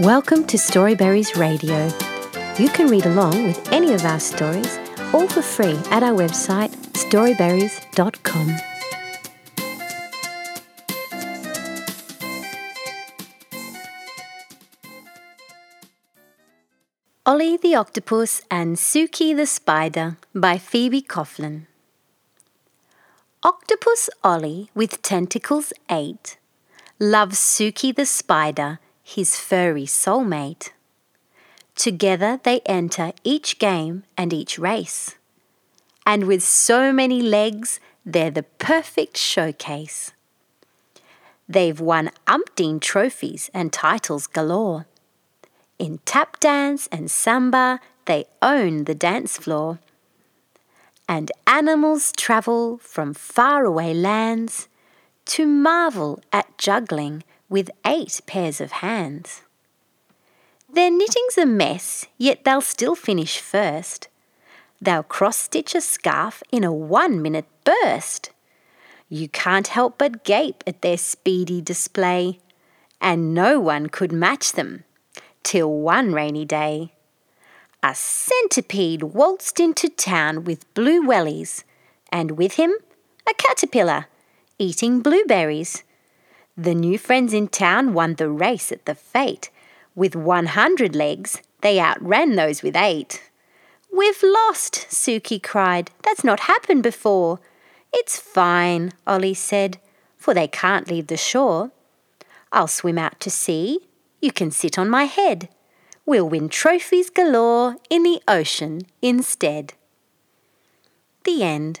Welcome to Storyberries Radio. You can read along with any of our stories, all for free, at our website storyberries.com. Ollie the Octopus and Suki the Spider by Phoebe Coughlin. Octopus Ollie with tentacles eight loves Suki the Spider, his furry soulmate. Together they enter each game and each race. And with so many legs, they're the perfect showcase. They've won umpteen trophies and titles galore. In tap dance and samba, they own the dance floor. And animals travel from faraway lands to marvel at juggling with eight pairs of hands. Their knitting's a mess, yet they'll still finish first. They'll cross stitch a scarf in a one minute burst. You can't help but gape at their speedy display, and no one could match them till one rainy day. A centipede waltzed into town with blue wellies, and with him a caterpillar eating blueberries. The new friends in town won the race at the fete. With 100 legs, they outran those with eight. We've lost, Suki cried. That's not happened before. It's fine, Ollie said, for they can't leave the shore. I'll swim out to sea you can sit on my head. We'll win trophies galore in the ocean instead. The end.